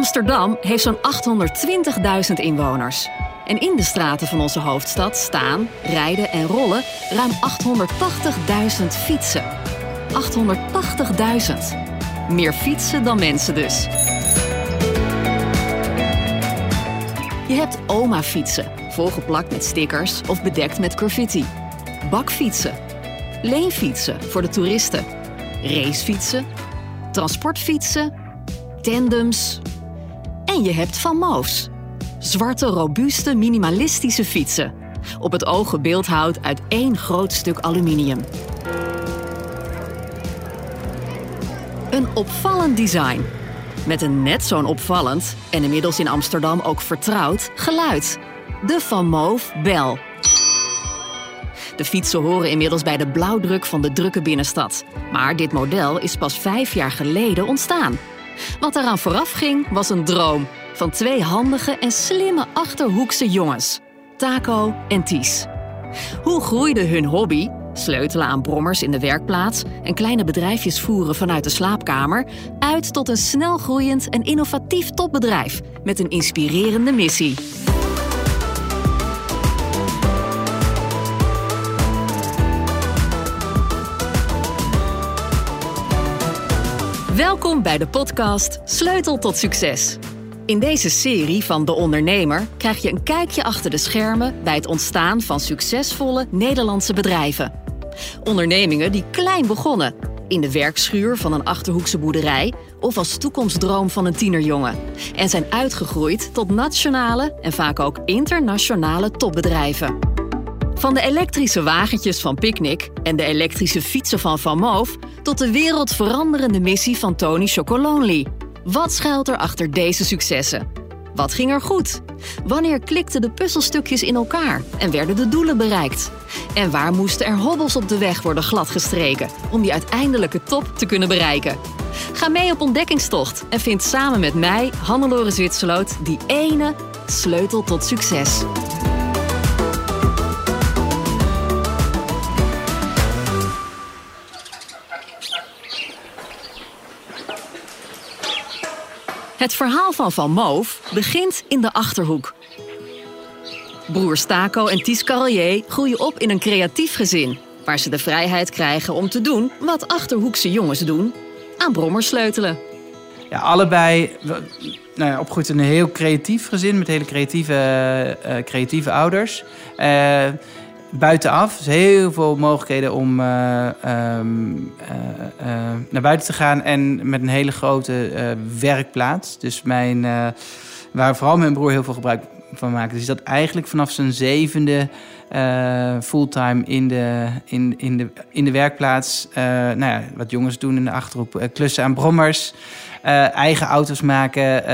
Amsterdam heeft zo'n 820.000 inwoners. En in de straten van onze hoofdstad staan, rijden en rollen ruim 880.000 fietsen. 880.000. Meer fietsen dan mensen dus. Je hebt oma-fietsen, volgeplakt met stickers of bedekt met graffiti. Bakfietsen. Leenfietsen voor de toeristen. Racefietsen. Transportfietsen. Tandems. En je hebt Van Moofs. Zwarte, robuuste, minimalistische fietsen. Op het oog gebeeldhouwd uit één groot stuk aluminium. Een opvallend design. Met een net zo'n opvallend, en inmiddels in Amsterdam ook vertrouwd, geluid. De Van Moof Bel. De fietsen horen inmiddels bij de blauwdruk van de drukke binnenstad. Maar dit model is pas vijf jaar geleden ontstaan. Wat eraan vooraf ging, was een droom van twee handige en slimme achterhoekse jongens, Taco en Ties. Hoe groeide hun hobby, sleutelen aan brommers in de werkplaats en kleine bedrijfjes voeren vanuit de slaapkamer, uit tot een snel groeiend en innovatief topbedrijf met een inspirerende missie? Welkom bij de podcast Sleutel tot Succes. In deze serie van De Ondernemer krijg je een kijkje achter de schermen bij het ontstaan van succesvolle Nederlandse bedrijven. Ondernemingen die klein begonnen, in de werkschuur van een achterhoekse boerderij of als toekomstdroom van een tienerjongen, en zijn uitgegroeid tot nationale en vaak ook internationale topbedrijven. Van de elektrische wagentjes van Picnic en de elektrische fietsen van Van Moof tot de wereldveranderende missie van Tony Chocolonely. Wat schuilt er achter deze successen? Wat ging er goed? Wanneer klikten de puzzelstukjes in elkaar en werden de doelen bereikt? En waar moesten er hobbels op de weg worden gladgestreken om die uiteindelijke top te kunnen bereiken? Ga mee op ontdekkingstocht en vind samen met mij, Hannelore Zwitserloot, die ene sleutel tot succes. Het verhaal van Van Moof begint in de Achterhoek. Broers Taco en Ties Carrier groeien op in een creatief gezin... waar ze de vrijheid krijgen om te doen wat Achterhoekse jongens doen... aan brommers sleutelen. Ja, allebei nou ja, opgegroeid in een heel creatief gezin... met hele creatieve, uh, creatieve ouders... Uh, buitenaf. Dus heel veel mogelijkheden om uh, um, uh, uh, naar buiten te gaan. En met een hele grote werkplaats. Dus mijn, waar vooral mijn broer heel veel gebruik van maakte. Dus dat eigenlijk vanaf zijn zevende fulltime in de, in, in, de, in de werkplaats. nou ja, wat jongens doen in de achterhoek. klussen aan brommers. eigen auto's maken.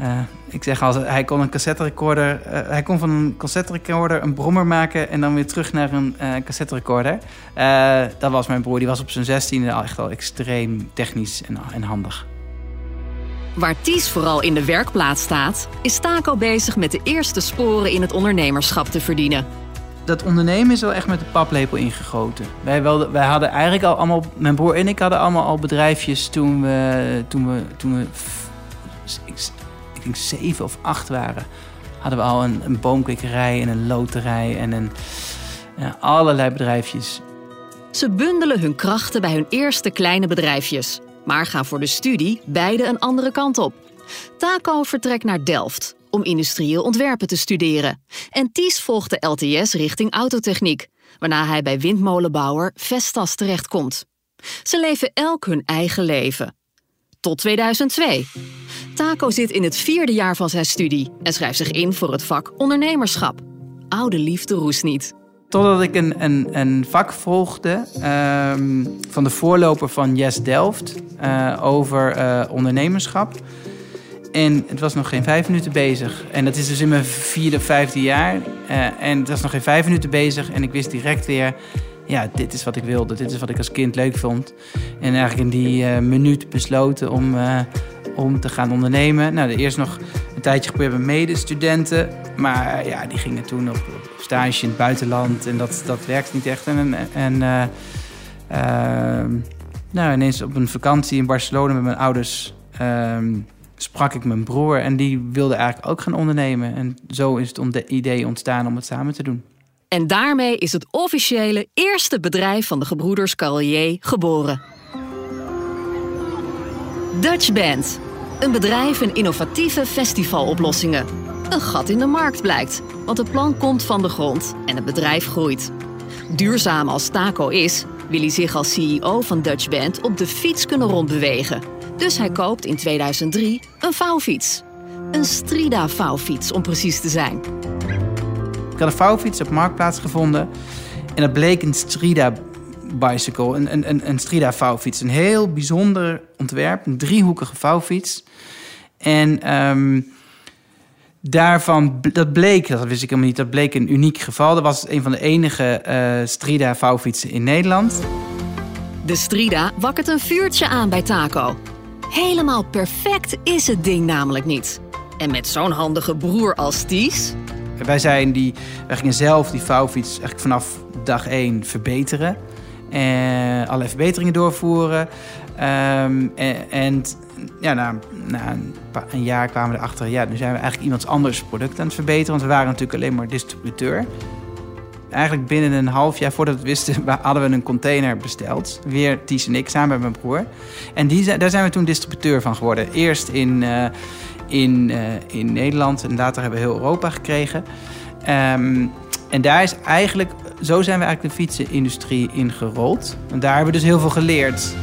Uh, ik zeg als hij kon een cassette recorder, uh, hij kon van een cassette recorder een brommer maken en dan weer terug naar een uh, cassette recorder. dat was mijn broer, die was op zijn zestiende al echt al extreem technisch en, en handig. Waar Ties vooral in de werkplaats staat, is Taco bezig met de eerste sporen in het ondernemerschap te verdienen. Dat ondernemen is wel echt met de paplepel ingegoten. Wij, wel, wij hadden eigenlijk al allemaal, mijn broer en ik hadden allemaal al bedrijfjes toen we, toen we, toen we ik denk zeven of acht waren, hadden we al een, een en een loterij en een, allerlei bedrijfjes. Ze bundelen hun krachten bij hun eerste kleine bedrijfjes, maar gaan voor de studie beide een andere kant op. Taco vertrekt naar Delft om industrieel ontwerpen te studeren. En Ties volgt de LTS richting autotechniek, waarna hij bij windmolenbouwer Vestas terechtkomt. Ze leven elk hun eigen leven. Tot 2002. Taco zit in het vierde jaar van zijn studie en schrijft zich in voor het vak ondernemerschap. Oude liefde roest niet. Totdat ik een, een, een vak volgde ehm, van de voorloper van Yes Delft uh, over uh, ondernemerschap. En het was nog geen vijf minuten bezig. En dat is dus in mijn vierde, vijfde jaar. Uh, en het was nog geen vijf minuten bezig. En ik wist direct weer, ja, dit is wat ik wilde. Dit is wat ik als kind leuk vond. En eigenlijk in die minuut besloten om om te gaan ondernemen. Nou, eerst nog een tijdje geprobeerd met medestudenten. Maar ja, die gingen toen op, stage in het buitenland en dat, dat werkte niet echt. En, en uh, uh, nou, ineens op een vakantie in Barcelona met mijn ouders... Uh, sprak ik mijn broer en die wilde eigenlijk ook gaan ondernemen. En zo is het idee ontstaan om het samen te doen. En daarmee is het officiële eerste bedrijf van de gebroeders Carlier geboren. Dutch Band. Een bedrijf in innovatieve festivaloplossingen. Een gat in de markt blijkt, want het plan komt van de grond en het bedrijf groeit. Duurzaam als Taco is, wil hij zich als CEO van Dutch Band op de fiets kunnen rondbewegen. Dus hij koopt in 2003 een vouwfiets. Een Strida vouwfiets om precies te zijn. Ik had een vouwfiets op Marktplaats gevonden. En dat bleek een Strida bicycle, een, een, een Strida vouwfiets. Een heel bijzonder ontwerp, een driehoekige vouwfiets. En um, daarvan, dat bleek, dat wist ik helemaal niet, dat bleek een uniek geval. Dat was een van de enige uh, Strida vouwfietsen in Nederland. De Strida wakkert een vuurtje aan bij Taco. Helemaal perfect is het ding namelijk niet. En met zo'n handige broer als Ties... Wij, zijn die, wij gingen zelf die vouwfiets eigenlijk vanaf dag één verbeteren. En eh, alle verbeteringen doorvoeren. Um, en, en, ja, na, na een, jaar kwamen we erachter... ja, nu zijn we eigenlijk iemands anders product aan het verbeteren. Want we waren natuurlijk alleen maar distributeur. Eigenlijk binnen een half jaar voordat we het wisten... hadden we een container besteld. Weer Ties en ik, samen met mijn broer. En die, daar zijn we toen distributeur van geworden. Eerst in, uh, in, uh, in Nederland en later hebben we heel Europa gekregen. Um, en daar is eigenlijk, zo zijn we eigenlijk de fietsenindustrie ingerold. En daar hebben we dus heel veel geleerd.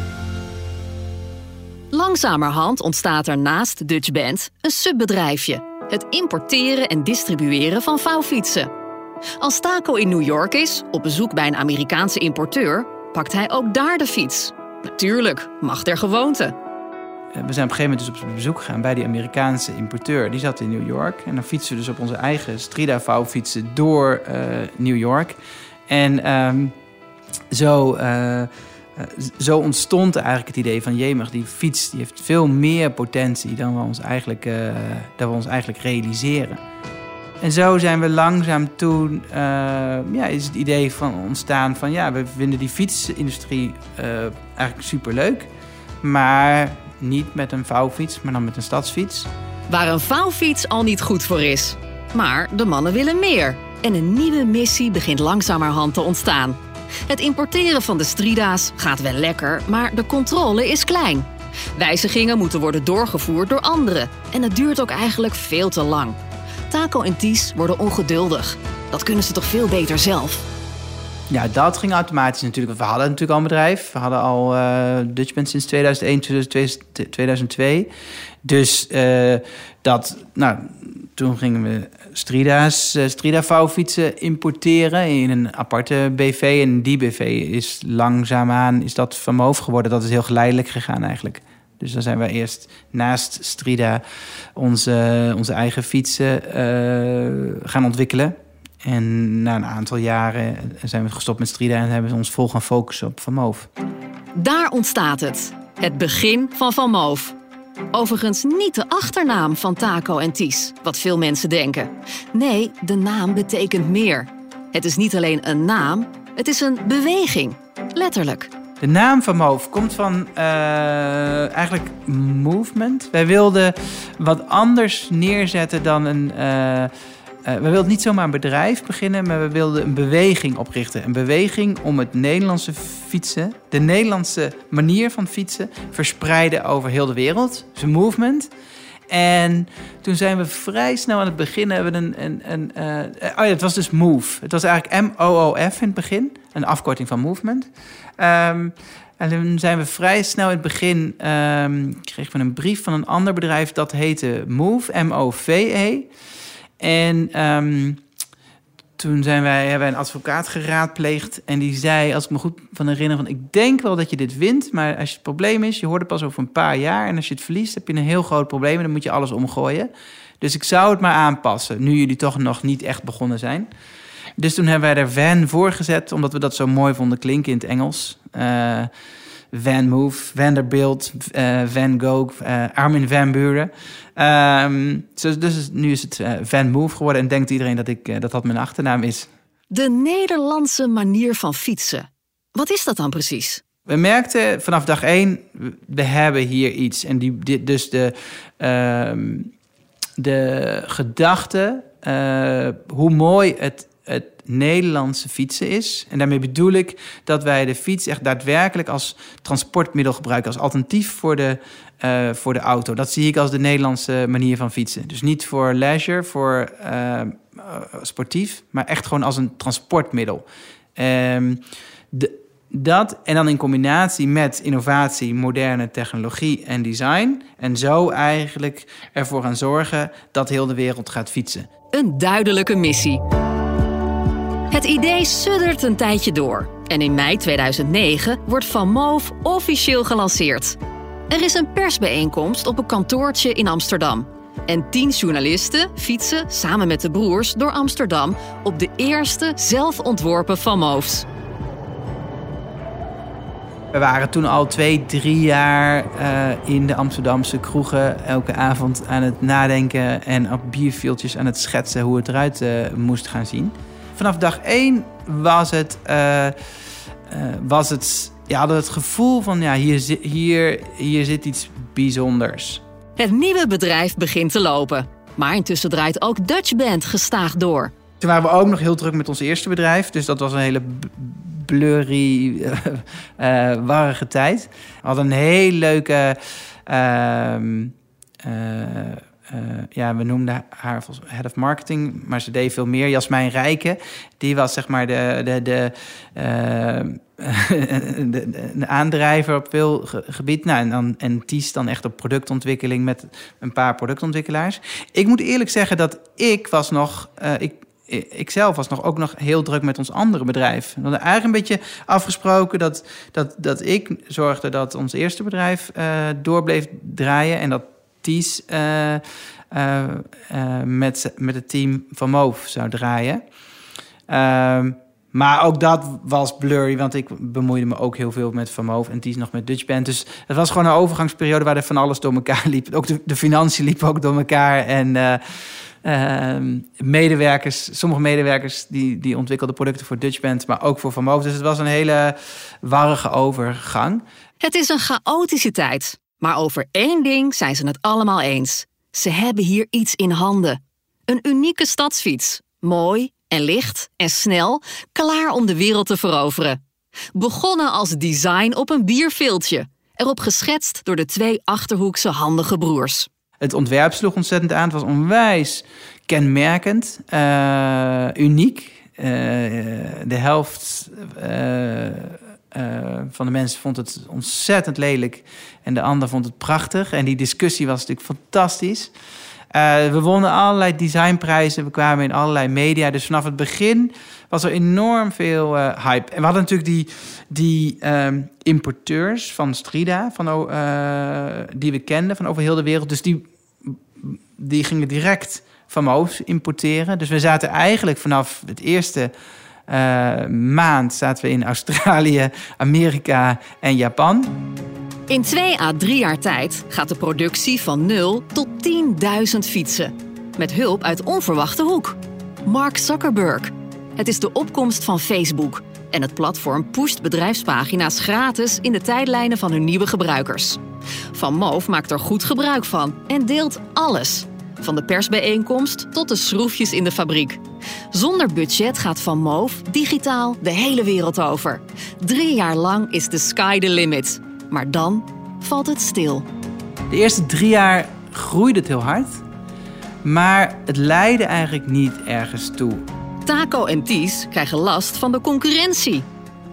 Langzamerhand ontstaat er naast Dutch Band een subbedrijfje. Het importeren en distribueren van vouwfietsen. Als Taco in New York is, op bezoek bij een Amerikaanse importeur, pakt hij ook daar de fiets. Natuurlijk, mag der gewoonte. Eh, we zijn op een gegeven moment dus op bezoek gegaan bij die Amerikaanse importeur. Die zat in New York. En dan fietsen we dus op onze eigen Strida vouwfietsen door uh, New York. En um, zo, uh, zo ontstond eigenlijk het idee van... jemig, die fiets die heeft veel meer potentie dan we ons eigenlijk, uh, we ons eigenlijk realiseren. En zo zijn we langzaam toen, ja, is het idee van ontstaan van ja, we vinden die fietsindustrie eigenlijk superleuk. Maar niet met een vouwfiets, maar dan met een stadsfiets. Waar een vouwfiets al niet goed voor is. Maar de mannen willen meer. En een nieuwe missie begint langzamerhand te ontstaan. Het importeren van de Strida's gaat wel lekker, maar de controle is klein. Wijzigingen moeten worden doorgevoerd door anderen. En het duurt ook eigenlijk veel te lang. Taco en Ties worden ongeduldig. Dat kunnen ze toch veel beter zelf? Ja, dat ging automatisch natuurlijk. We hadden natuurlijk al een bedrijf. We hadden al uh, Dutchman sinds 2001, 2002. Dus uh, dat, nou, toen gingen we Strida's, uh, Strida vouwfietsen importeren in een aparte BV. En die BV is langzaamaan, is dat van geworden. Dat is heel geleidelijk gegaan eigenlijk. Dus dan zijn we eerst naast Strida onze, onze eigen fietsen gaan ontwikkelen. En na een aantal jaren zijn we gestopt met Strida en hebben we ons vol gaan focussen op Van Moof. Daar ontstaat het. Het begin van Van Moof. Overigens niet de achternaam van Taco en Ties, wat veel mensen denken. Nee, de naam betekent meer. Het is niet alleen een naam, het is een beweging. Letterlijk. De naam van Moof komt van uh, eigenlijk movement. Wij wilden wat anders neerzetten dan een... Uh, we wilden niet zomaar een bedrijf beginnen, maar we wilden een beweging oprichten. Een beweging om het Nederlandse fietsen, de Nederlandse manier van fietsen, verspreiden over heel de wereld. Dus een movement. En toen zijn we vrij snel aan het begin hebben we een. een, een uh, oh ja, het was dus Move. Het was eigenlijk M-O-O-F in het begin, een afkorting van movement. Um, en toen zijn we vrij snel in het begin. Um, kregen we een brief van een ander bedrijf dat heette Move, M-O-V-E. En um, toen zijn wij, hebben wij een advocaat geraadpleegd. En die zei, als ik me goed van herinner, van ik denk wel dat je dit wint. Maar als je het probleem is, je hoort het pas over een paar jaar. En als je het verliest, heb je een heel groot probleem. En dan moet je alles omgooien. Dus ik zou het maar aanpassen, nu jullie toch nog niet echt begonnen zijn. Dus toen hebben wij er Van voor gezet, omdat we dat zo mooi vonden klinken in het Engels. Uh, Van Move, Vanderbilt, uh, Van Gogh, uh, Armin Van Buren. Um, dus, dus, nu is het uh, Van Move geworden en denkt iedereen dat, ik, dat dat mijn achternaam is. De Nederlandse manier van fietsen. Wat is dat dan precies? We merkten vanaf dag één, we hebben hier iets. En die, dit, dus de, ehm, de gedachte, hoe mooi het, het Nederlandse fietsen is. En daarmee bedoel ik dat wij de fiets echt daadwerkelijk als transportmiddel gebruiken, als alternatief voor de, uh, voor de auto. Dat zie ik als de Nederlandse manier van fietsen. Dus niet voor leisure, voor uh, sportief, maar echt gewoon als een transportmiddel. De, dat en dan in combinatie met innovatie, moderne technologie en design. En zo eigenlijk ervoor gaan zorgen dat heel de wereld gaat fietsen. Een duidelijke missie. Het idee suddert een tijdje door. En in mei 2009 wordt Van Moof officieel gelanceerd. Er is een persbijeenkomst op een kantoortje in Amsterdam. En tien journalisten fietsen samen met de broers door Amsterdam op de eerste zelfontworpen Van Moofs. We waren toen al twee, drie jaar uh, in de Amsterdamse kroegen. Elke avond aan het nadenken en op bierveeltjes aan het schetsen hoe het eruit uh, moest gaan zien. Vanaf dag één was het, uh, was het, ja, hadden het gevoel van ja, hier, hier, hier zit iets bijzonders. Het nieuwe bedrijf begint te lopen. Maar intussen draait ook Dutch Band gestaag door. Toen waren we ook nog heel druk met ons eerste bedrijf. Dus dat was een hele blurry, uh, uh, warrige tijd. We hadden een heel leuke... Uh, ja, we noemden haar head of marketing, maar ze deed veel meer. Jasmijn Rijken, die was zeg maar de, de, de, de, de aandrijver op veel gebied. Nou, en, dan, en Ties dan echt op productontwikkeling met een paar productontwikkelaars. Ik moet eerlijk zeggen dat ik was nog... ik, ik zelf was nog ook nog heel druk met ons andere bedrijf. We hadden eigenlijk een beetje afgesproken dat, dat, dat ik zorgde dat ons eerste bedrijf uh, door bleef draaien. En dat Ties uh, uh, met, met het team van Moof zou draaien. Ehm, maar ook dat was blurry, want ik bemoeide me ook heel veel met Van Moof en Ties nog met Dutch Band. Dus het was gewoon een overgangsperiode waar er van alles door elkaar liep. Ook de, de financiën liepen ook door elkaar en... Uh, medewerkers, sommige medewerkers die, die ontwikkelden producten voor Dutch Band, maar ook voor Van Moof. Dus het was een hele warrige overgang. Het is een chaotische tijd. Maar over één ding zijn ze het allemaal eens. Ze hebben hier iets in handen. Een unieke stadsfiets. Mooi en licht en snel, klaar om de wereld te veroveren. Begonnen als design op een bierveeltje. Erop geschetst door de twee achterhoekse handige broers. Het ontwerp sloeg ontzettend aan. Het was onwijs kenmerkend, uh, uniek. Uh, de helft uh, van de mensen vond het ontzettend lelijk en de ander vond het prachtig. En die discussie was natuurlijk fantastisch. we wonnen allerlei designprijzen, we kwamen in allerlei media. Dus vanaf het begin was er enorm veel uh, hype. En we hadden natuurlijk die, die um, importeurs van Strida, van, die we kenden van over heel de wereld. Dus die, die gingen direct van Moos importeren. Dus we zaten eigenlijk vanaf het eerste uh, maand zaten we in Australië, Amerika en Japan. In twee à drie jaar tijd gaat de productie van 0 tot 10.000 fietsen. Met hulp uit onverwachte hoek. Mark Zuckerberg. Het is de opkomst van Facebook. En het platform pusht bedrijfspagina's gratis in de tijdlijnen van hun nieuwe gebruikers. Van Moof maakt er goed gebruik van en deelt alles. Van de persbijeenkomst tot de schroefjes in de fabriek. Zonder budget gaat Van Moof digitaal de hele wereld over. Drie jaar lang is de sky the limit. Maar dan valt het stil. De eerste drie jaar groeide het heel hard. Maar het leidde eigenlijk niet ergens toe. Taco en Ties krijgen last van de concurrentie.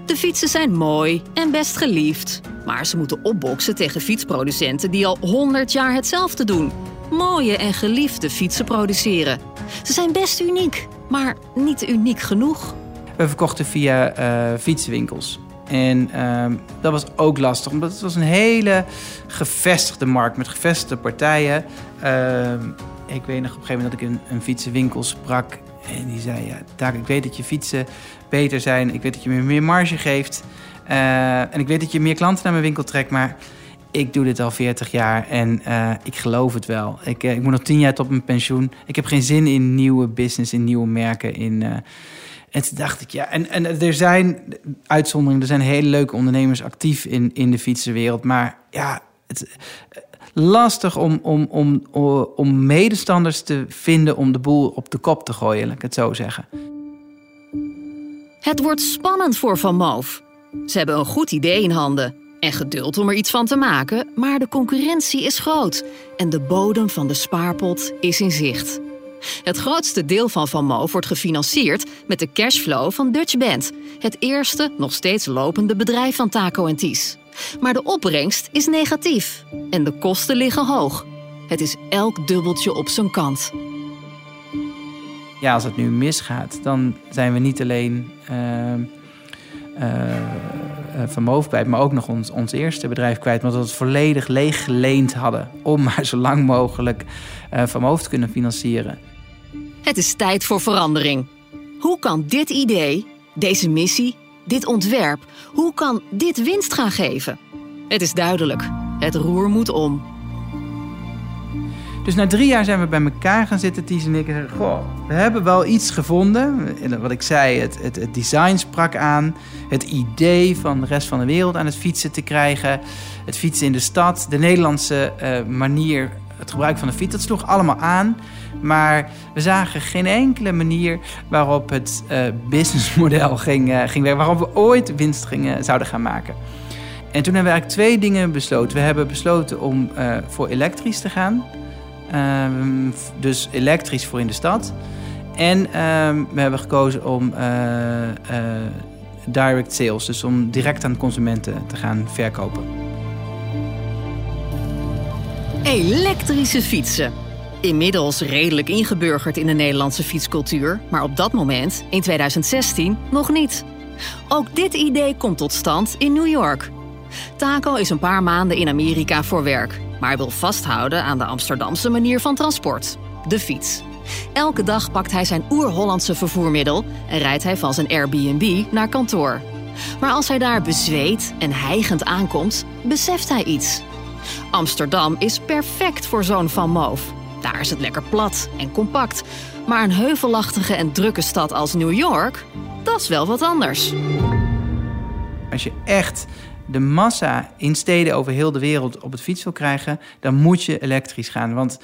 De fietsen zijn mooi en best geliefd. Maar ze moeten opboksen tegen fietsproducenten die al 100 jaar hetzelfde doen. Mooie en geliefde fietsen produceren. Ze zijn best uniek, maar niet uniek genoeg. We verkochten via uh, fietswinkels. En uh, dat was ook lastig, omdat het was een hele gevestigde markt met gevestigde partijen. Uh, ik weet nog op een gegeven moment dat ik een, een fietsenwinkel sprak en die zei, ja, Taak, ik weet dat je fietsen beter zijn. Ik weet dat je me meer marge geeft. Uh, en ik weet dat je meer klanten naar mijn winkel trekt. Maar ik doe dit al 40 jaar en uh, ik geloof het wel. Ik, uh, ik moet nog 10 jaar tot mijn pensioen. Ik heb geen zin in nieuwe business, in nieuwe merken. In, En toen dacht ik, ja, en, en er zijn uitzonderingen, er zijn hele leuke ondernemers actief in, in de fietsenwereld. Maar ja, het, lastig om, om, om, om medestanders te vinden om de boel op de kop te gooien, laat ik het zo zeggen. Het wordt spannend voor Van Moof. Ze hebben een goed idee in handen en geduld om er iets van te maken, maar de concurrentie is groot en de bodem van de spaarpot is in zicht. Het grootste deel van Van Moof wordt gefinancierd met de cashflow van Dutch Band, het eerste nog steeds lopende bedrijf van Taco en Ties. Maar de opbrengst is negatief en de kosten liggen hoog. Het is elk dubbeltje op zijn kant. Ja, als het nu misgaat, dan zijn we niet alleen uh, Van Moof kwijt, maar ook nog ons, ons eerste bedrijf kwijt. Want we het volledig leeggeleend hadden om maar zo lang mogelijk uh, Van Moof te kunnen financieren. Het is tijd voor verandering. Hoe kan dit idee, deze missie, dit ontwerp, hoe kan dit winst gaan geven? Het is duidelijk, het roer moet om. Dus na drie jaar zijn we bij elkaar gaan zitten, Ties en ik. En zeggen, we hebben wel iets gevonden. Wat ik zei, het, het, design sprak aan. Het idee van de rest van de wereld aan het fietsen te krijgen. Het fietsen in de stad. De Nederlandse uh, manier, het gebruik van de fiets. Dat sloeg allemaal aan. Maar we zagen geen enkele manier waarop het uh, businessmodel ging, uh, ging werken. Waarop we ooit winst gingen, zouden gaan maken. En toen hebben we eigenlijk twee dingen besloten. We hebben besloten om voor elektrisch te gaan. Ehm, dus elektrisch voor in de stad. En ehm, we hebben gekozen om direct sales, dus om direct aan consumenten te gaan verkopen. Elektrische fietsen. Inmiddels redelijk ingeburgerd in de Nederlandse fietscultuur, maar op dat moment, in 2016, nog niet. Ook dit idee komt tot stand in New York. Taco is een paar maanden in Amerika voor werk, maar wil vasthouden aan de Amsterdamse manier van transport: de fiets. Elke dag pakt hij zijn oer-Hollandse vervoermiddel en rijdt hij van zijn Airbnb naar kantoor. Maar als hij daar bezweet en hijgend aankomt, beseft hij iets. Amsterdam is perfect voor zo'n Van Moof. Daar is het lekker plat en compact. Maar een heuvelachtige en drukke stad als New York, dat is wel wat anders. Als je echt de massa in steden over heel de wereld op het fiets wil krijgen, dan moet je elektrisch gaan. Want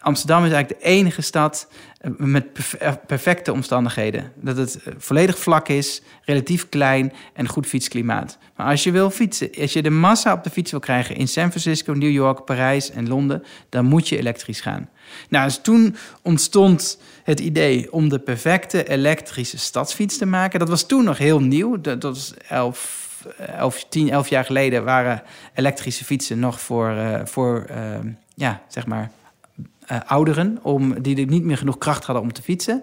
Amsterdam is eigenlijk de enige stad eh, met eh, perfecte omstandigheden. Dat het eh, volledig vlak is, relatief klein en goed fietsklimaat. Maar als je wil fietsen, als je de massa op de fiets wil krijgen in San Francisco, New York, Parijs en Londen, dan moet je elektrisch gaan. Nou, dus toen ontstond het idee om de perfecte elektrische stadsfiets te maken. Dat was toen nog heel nieuw. Dat was elf, elf, tien, elf jaar geleden waren elektrische fietsen nog voor, uh, voor uh, ja, zeg maar ouderen om, die niet meer genoeg kracht hadden om te fietsen.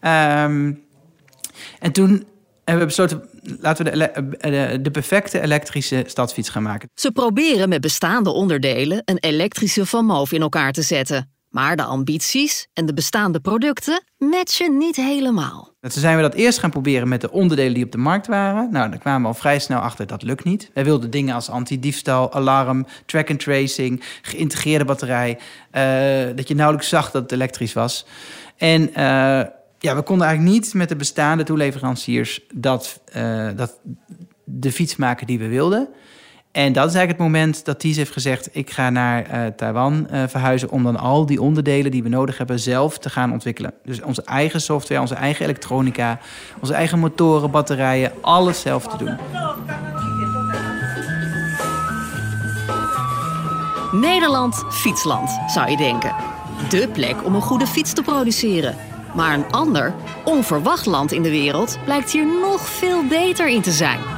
Um, en toen hebben we besloten, laten we de, de, perfecte elektrische stadsfiets gaan maken. Ze proberen met bestaande onderdelen een elektrische Van Moof in elkaar te zetten. Maar de ambities en de bestaande producten matchen niet helemaal. Toen zijn we dat eerst gaan proberen met de onderdelen die op de markt waren. Nou, daar kwamen we al vrij snel achter dat lukt niet. Wij wilden dingen als anti-diefstal, alarm, track and tracing, geïntegreerde batterij. Uh, dat je nauwelijks zag dat het elektrisch was. En uh, ja, we konden eigenlijk niet met de bestaande toeleveranciers dat, uh, dat de fiets maken die we wilden. En dat is eigenlijk het moment dat Ties heeft gezegd: ik ga naar uh, Taiwan uh, verhuizen om dan al die onderdelen die we nodig hebben zelf te gaan ontwikkelen. Dus onze eigen software, onze eigen elektronica, onze eigen motoren, batterijen, alles zelf te doen. Nederland fietsland, zou je denken. De plek om een goede fiets te produceren. Maar een ander, onverwacht land in de wereld blijkt hier nog veel beter in te zijn.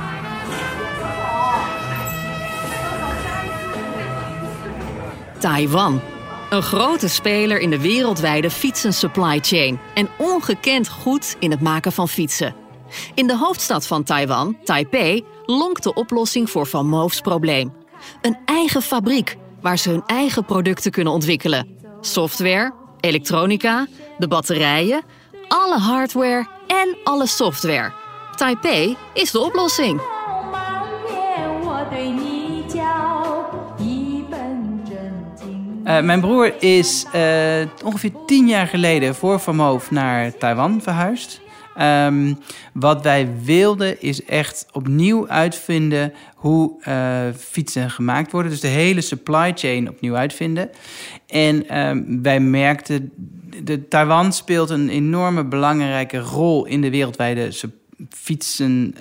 Taiwan. Een grote speler in de wereldwijde fietsen supply chain en ongekend goed in het maken van fietsen. In de hoofdstad van Taiwan, Taipei, lonkt de oplossing voor Van Moof's probleem. Een eigen fabriek waar ze hun eigen producten kunnen ontwikkelen. Software, elektronica, de batterijen, alle hardware en alle software. Taipei is de oplossing. Uh, mijn broer is uh, ongeveer tien jaar geleden voor Van Moof naar Taiwan verhuisd. Ehm, wat wij wilden is echt opnieuw uitvinden hoe uh, fietsen gemaakt worden. Dus de hele supply chain opnieuw uitvinden. En ehm, wij merkten, de, Taiwan speelt een enorme belangrijke rol in de wereldwijde fietsen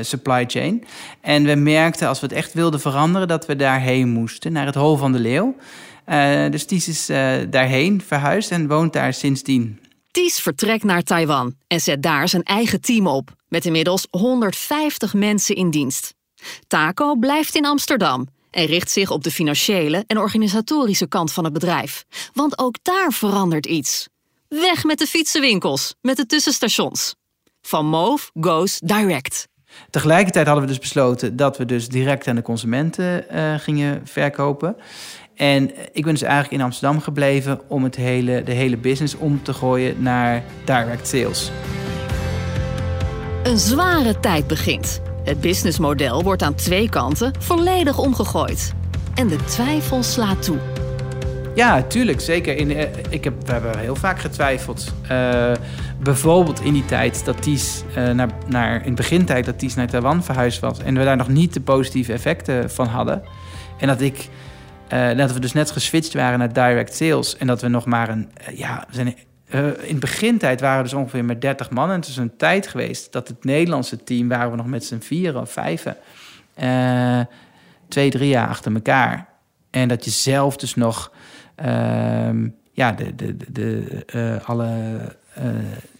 supply chain. En we merkten als we het echt wilden veranderen dat we daarheen moesten, naar het Hol van de Leeuw. Uh, dus Ties is daarheen verhuisd en woont daar sindsdien. Ties vertrekt naar Taiwan en zet daar zijn eigen team op, met inmiddels 150 mensen in dienst. Taco blijft in Amsterdam en richt zich op de financiële en organisatorische kant van het bedrijf. Want ook daar verandert iets. Weg met de fietsenwinkels, met de tussenstations. Van Move goes direct. Tegelijkertijd hadden we dus besloten dat we dus direct aan de consumenten uh, gingen verkopen. En ik ben dus eigenlijk in Amsterdam gebleven om het hele, de hele business om te gooien naar direct sales. Een zware tijd begint. Het businessmodel wordt aan twee kanten volledig omgegooid. En de twijfel slaat toe. Ja, tuurlijk, zeker. In, eh, ik heb, we hebben heel vaak getwijfeld. Uh, bijvoorbeeld in die tijd dat Ties, uh, naar, naar, in begintijd dat Ties naar Taiwan verhuisd was... en we daar nog niet de positieve effecten van hadden. En dat ik uh, dat we dus net geswitcht waren naar direct sales. En dat we nog maar een. Uh, ja, we zijn, uh, in begintijd waren we dus ongeveer met 30 man. En het is een tijd geweest dat het Nederlandse team waren we nog met z'n vieren of vijven. twee, drie jaar achter elkaar. En dat je zelf dus nog. Ehm, ja, de, de, de, de alle,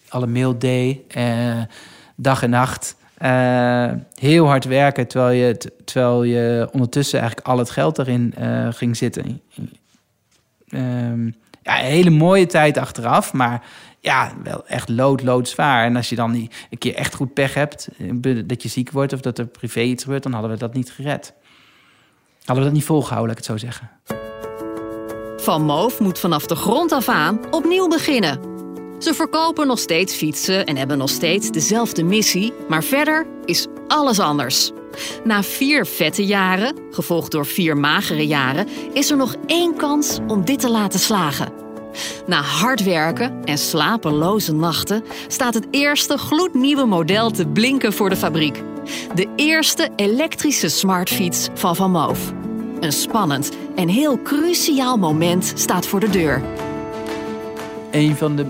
alle mail deed. dag en nacht. Uh, heel hard werken terwijl je, terwijl je ondertussen eigenlijk al het geld erin uh, ging zitten. Uh, ja, een hele mooie tijd achteraf, maar ja, wel echt lood, loodzwaar. En als je dan een keer echt goed pech hebt, eh, dat je ziek wordt of dat er privé iets gebeurt, dan hadden we dat niet gered. Hadden we dat niet volgehouden, laat ik het zo zeggen. Van Moof moet vanaf de grond af aan opnieuw beginnen. Ze verkopen nog steeds fietsen en hebben nog steeds dezelfde missie, maar verder is alles anders. Na vier vette jaren, gevolgd door vier magere jaren, is er nog één kans om dit te laten slagen. Na hard werken en slapeloze nachten staat het eerste gloednieuwe model te blinken voor de fabriek. De eerste elektrische smartfiets van Van Moof. Een spannend en heel cruciaal moment staat voor de deur. Een van de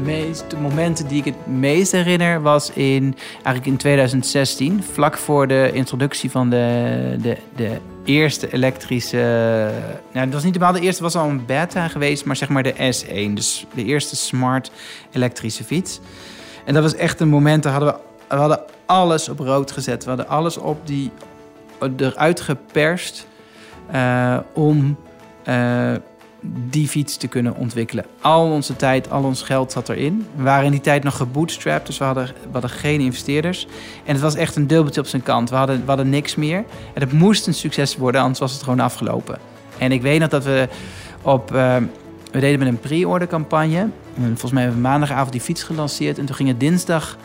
meeste momenten die ik het meest herinner was in, eigenlijk in 2016, vlak voor de introductie van de, de, de eerste elektrische. Nou, dat was niet helemaal de eerste, was al een beta geweest, maar zeg maar de S1, dus de eerste smart elektrische fiets. En dat was echt een moment, daar hadden we, hadden alles op rood gezet. We hadden alles op die eruit geperst uh, om. Uh, die fiets te kunnen ontwikkelen. Al onze tijd, al ons geld zat erin. We waren in die tijd nog gebootstrapped, dus we hadden, we hadden geen investeerders. En het was echt een dubbeltje op zijn kant. We hadden, we hadden niks meer. En het moest een succes worden, anders was het gewoon afgelopen. En ik weet nog dat we op... Uh, we deden met een pre-order campagne. En volgens mij hebben we maandagavond die fiets gelanceerd. En toen ging het dinsdag...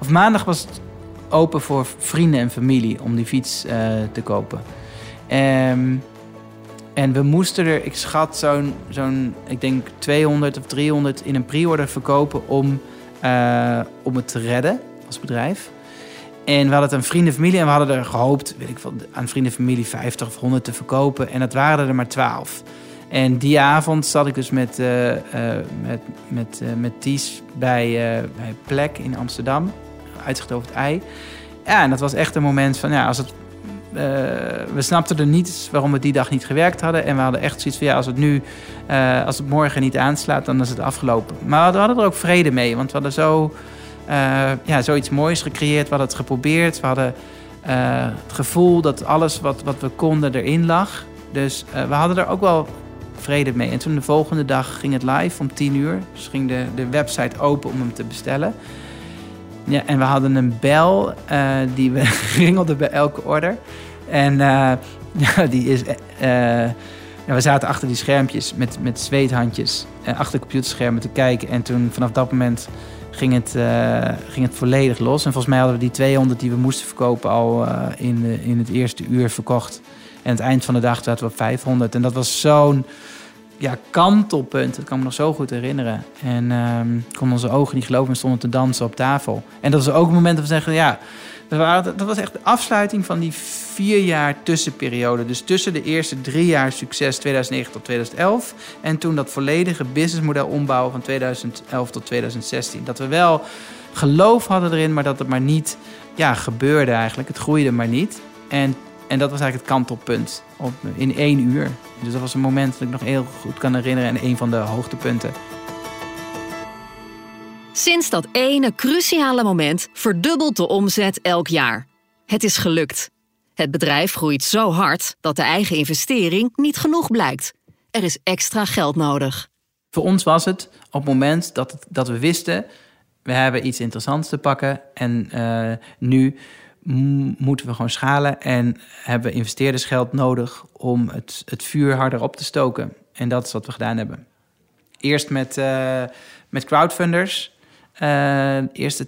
Of maandag was het open voor vrienden en familie om die fiets uh, te kopen. Um, en we moesten er, ik schat, zo'n, zo'n ik denk 200 of 300 in een pre-order verkopen om, uh, om het te redden als bedrijf. En we hadden het aan vrienden en familie en we hadden er gehoopt, weet ik veel, aan vrienden en familie 50 of 100 te verkopen. En dat waren er maar 12. En die avond zat ik dus met, uh, uh, met, met, met Ties bij, bij Plek in Amsterdam, uitzicht over het ei. Ja, en dat was echt een moment van, ja, als het uh, we snapten er niet waarom we die dag niet gewerkt hadden. En we hadden echt zoiets van, ja, als het nu, uh, als het morgen niet aanslaat, dan is het afgelopen. Maar we hadden er ook vrede mee, want we hadden zo, uh, ja, zoiets moois gecreëerd. We hadden het geprobeerd. We hadden het gevoel dat alles wat, wat we konden erin lag. Dus we hadden er ook wel vrede mee. En toen de volgende dag ging het live om 10 uur. Dus ging de, de website open om hem te bestellen. Ja, en we hadden een bel die we ringelden bij elke order. En uh, ja, die is. Uh, ja, we zaten achter die schermpjes met, met zweethandjes achter computerschermen te kijken. En toen vanaf dat moment ging het, ging het volledig los. En volgens mij hadden we die 200 die we moesten verkopen al in, in het eerste uur verkocht. En aan het eind van de dag zaten we op 500. En dat was zo'n ja, kantelpunt. Dat kan me nog zo goed herinneren. En um, ik kon onze ogen niet geloven en stonden te dansen op tafel. En dat was ook een moment dat we zeggen, ja, dat, dat was echt de afsluiting van die vier jaar tussenperiode. Dus tussen de eerste drie jaar succes 2009 tot 2011 en toen dat volledige businessmodel ombouwen van 2011 tot 2016. Dat we wel geloof hadden erin, maar dat het maar niet ja, gebeurde eigenlijk. Het groeide maar niet. En, en dat was eigenlijk het kantelpunt op, in één uur. Dus dat was een moment dat ik nog heel goed kan herinneren en een van de hoogtepunten. Sinds dat ene cruciale moment verdubbelt de omzet elk jaar. Het is gelukt. Het bedrijf groeit zo hard dat de eigen investering niet genoeg blijkt. Er is extra geld nodig. Voor ons was het op het moment dat, dat we wisten... we hebben iets interessants te pakken en uh, nu moeten we gewoon schalen en hebben investeerdersgeld nodig om het, het vuur harder op te stoken. En dat is wat we gedaan hebben. Eerst met, uh, met crowdfunders. Uh, eerste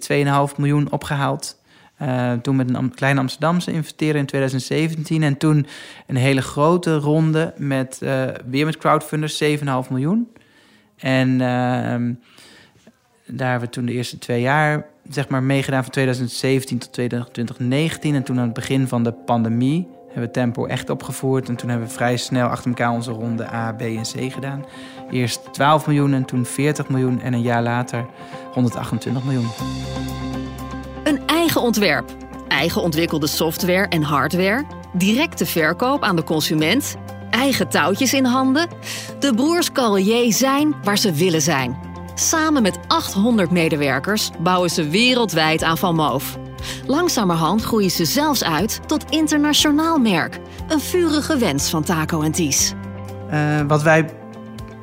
2,5 miljoen opgehaald. Uh, toen met een kleine Amsterdamse investeren in 2017. En toen een hele grote ronde met weer met crowdfunders, 7,5 miljoen. En ehm, daar hebben we toen de eerste twee jaar zeg maar, meegedaan van 2017 tot 2019. En toen aan het begin van de pandemie hebben we tempo echt opgevoerd. En toen hebben we vrij snel achter elkaar onze ronde A, B en C gedaan. Eerst 12 miljoen en toen 40 miljoen. En een jaar later 128 miljoen. Een eigen ontwerp, eigen ontwikkelde software en hardware, directe verkoop aan de consument, eigen touwtjes in handen. De broers Carlier zijn waar ze willen zijn. Samen met 800 medewerkers bouwen ze wereldwijd aan Van Moof. Langzamerhand groeien ze zelfs uit tot internationaal merk. Een vurige wens van Taco en Ties. Uh, wat wij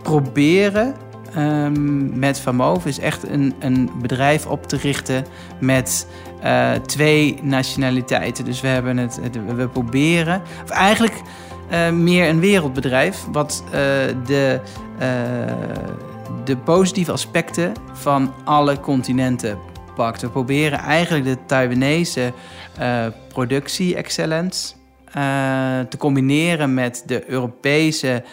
proberen um, met Moof is echt een, een bedrijf op te richten met uh, twee nationaliteiten. Dus we, hebben het, we proberen, of eigenlijk uh, meer een wereldbedrijf, wat de de positieve aspecten van alle continenten pakt. We proberen eigenlijk de Taiwanese uh, productie-excellence uh, te combineren met de Europese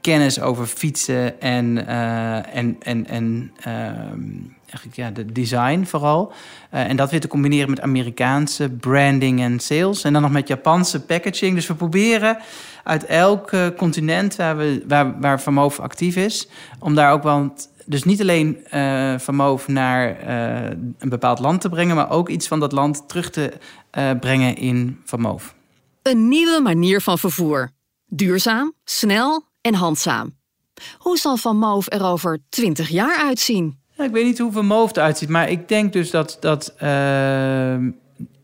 kennis over fietsen en, uh, en, en, en ehm, eigenlijk, ja, de design vooral. en dat weer te combineren met Amerikaanse branding en sales. En dan nog met Japanse packaging. Dus we proberen uit elk continent waar, we, waar, waar Vermoof actief is, om daar ook wel dus niet alleen uh, van Moof naar een bepaald land te brengen, maar ook iets van dat land terug te brengen in Van Moof. Een nieuwe manier van vervoer. Duurzaam, snel en handzaam. Hoe zal Van Moof er over 20 jaar uitzien? Ja, ik weet niet hoe Van Moof eruit ziet, maar ik denk dus dat, dat ehm,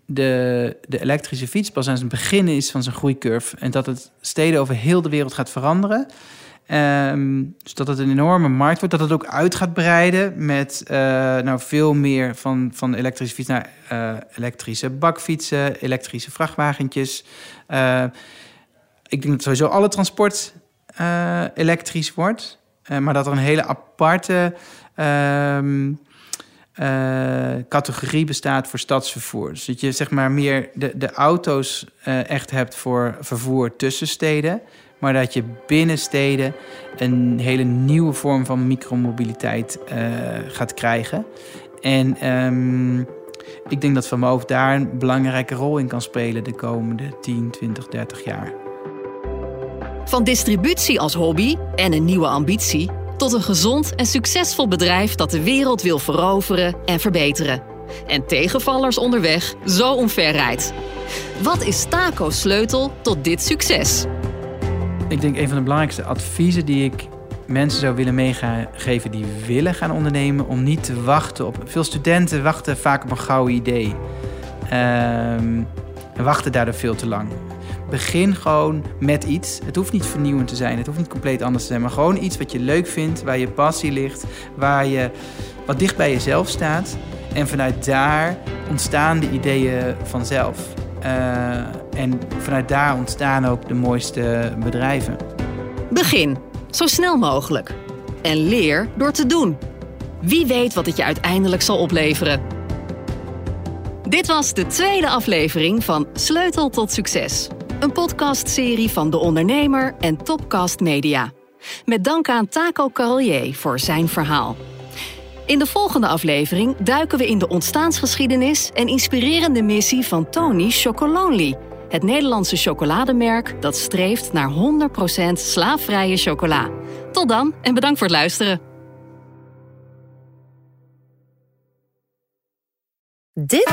de, de elektrische fiets pas aan het begin is van zijn groeicurve. En dat het steden over heel de wereld gaat veranderen. Um, dus dat het een enorme markt wordt. Dat het ook uit gaat breiden met uh, nou, veel meer van, van elektrische fietsen naar uh, elektrische bakfietsen, elektrische vrachtwagentjes. Uh, ik denk dat sowieso alle transport elektrisch wordt. maar dat er een hele aparte um, categorie bestaat voor stadsvervoer. Dus dat je zeg maar meer de, de auto's echt hebt voor vervoer tussen steden maar dat je binnen steden een hele nieuwe vorm van micromobiliteit uh, gaat krijgen. En um, ik denk dat Van Moof daar een belangrijke rol in kan spelen de komende 10, 20, 30 jaar. Van distributie als hobby en een nieuwe ambitie tot een gezond en succesvol bedrijf dat de wereld wil veroveren en verbeteren. En tegenvallers onderweg zo omver rijdt. Wat is Taco's sleutel tot dit succes? Ik denk een van de belangrijkste adviezen die ik mensen zou willen meegeven die willen gaan ondernemen, om niet te wachten op. Veel studenten wachten vaak op een gouden idee. Um, en wachten daardoor veel te lang. Begin gewoon met iets. Het hoeft niet vernieuwend te zijn, het hoeft niet compleet anders te zijn, maar gewoon iets wat je leuk vindt, waar je passie ligt, waar je wat dicht bij jezelf staat. En vanuit daar ontstaan de ideeën vanzelf. Uh, en vanuit daar ontstaan ook de mooiste bedrijven. Begin zo snel mogelijk. En leer door te doen. Wie weet wat het je uiteindelijk zal opleveren. Dit was de tweede aflevering van Sleutel tot Succes. Een podcastserie van De Ondernemer en Topcast Media. Met dank aan Taco Carolier voor zijn verhaal. In de volgende aflevering duiken we in de ontstaansgeschiedenis en inspirerende missie van Tony Chocolonely, het Nederlandse chocolademerk dat streeft naar 100% slaafvrije chocola. Tot dan en bedankt voor het luisteren. Dit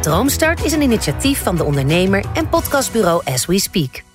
Droomstart is een initiatief van de ondernemer en podcastbureau As We Speak.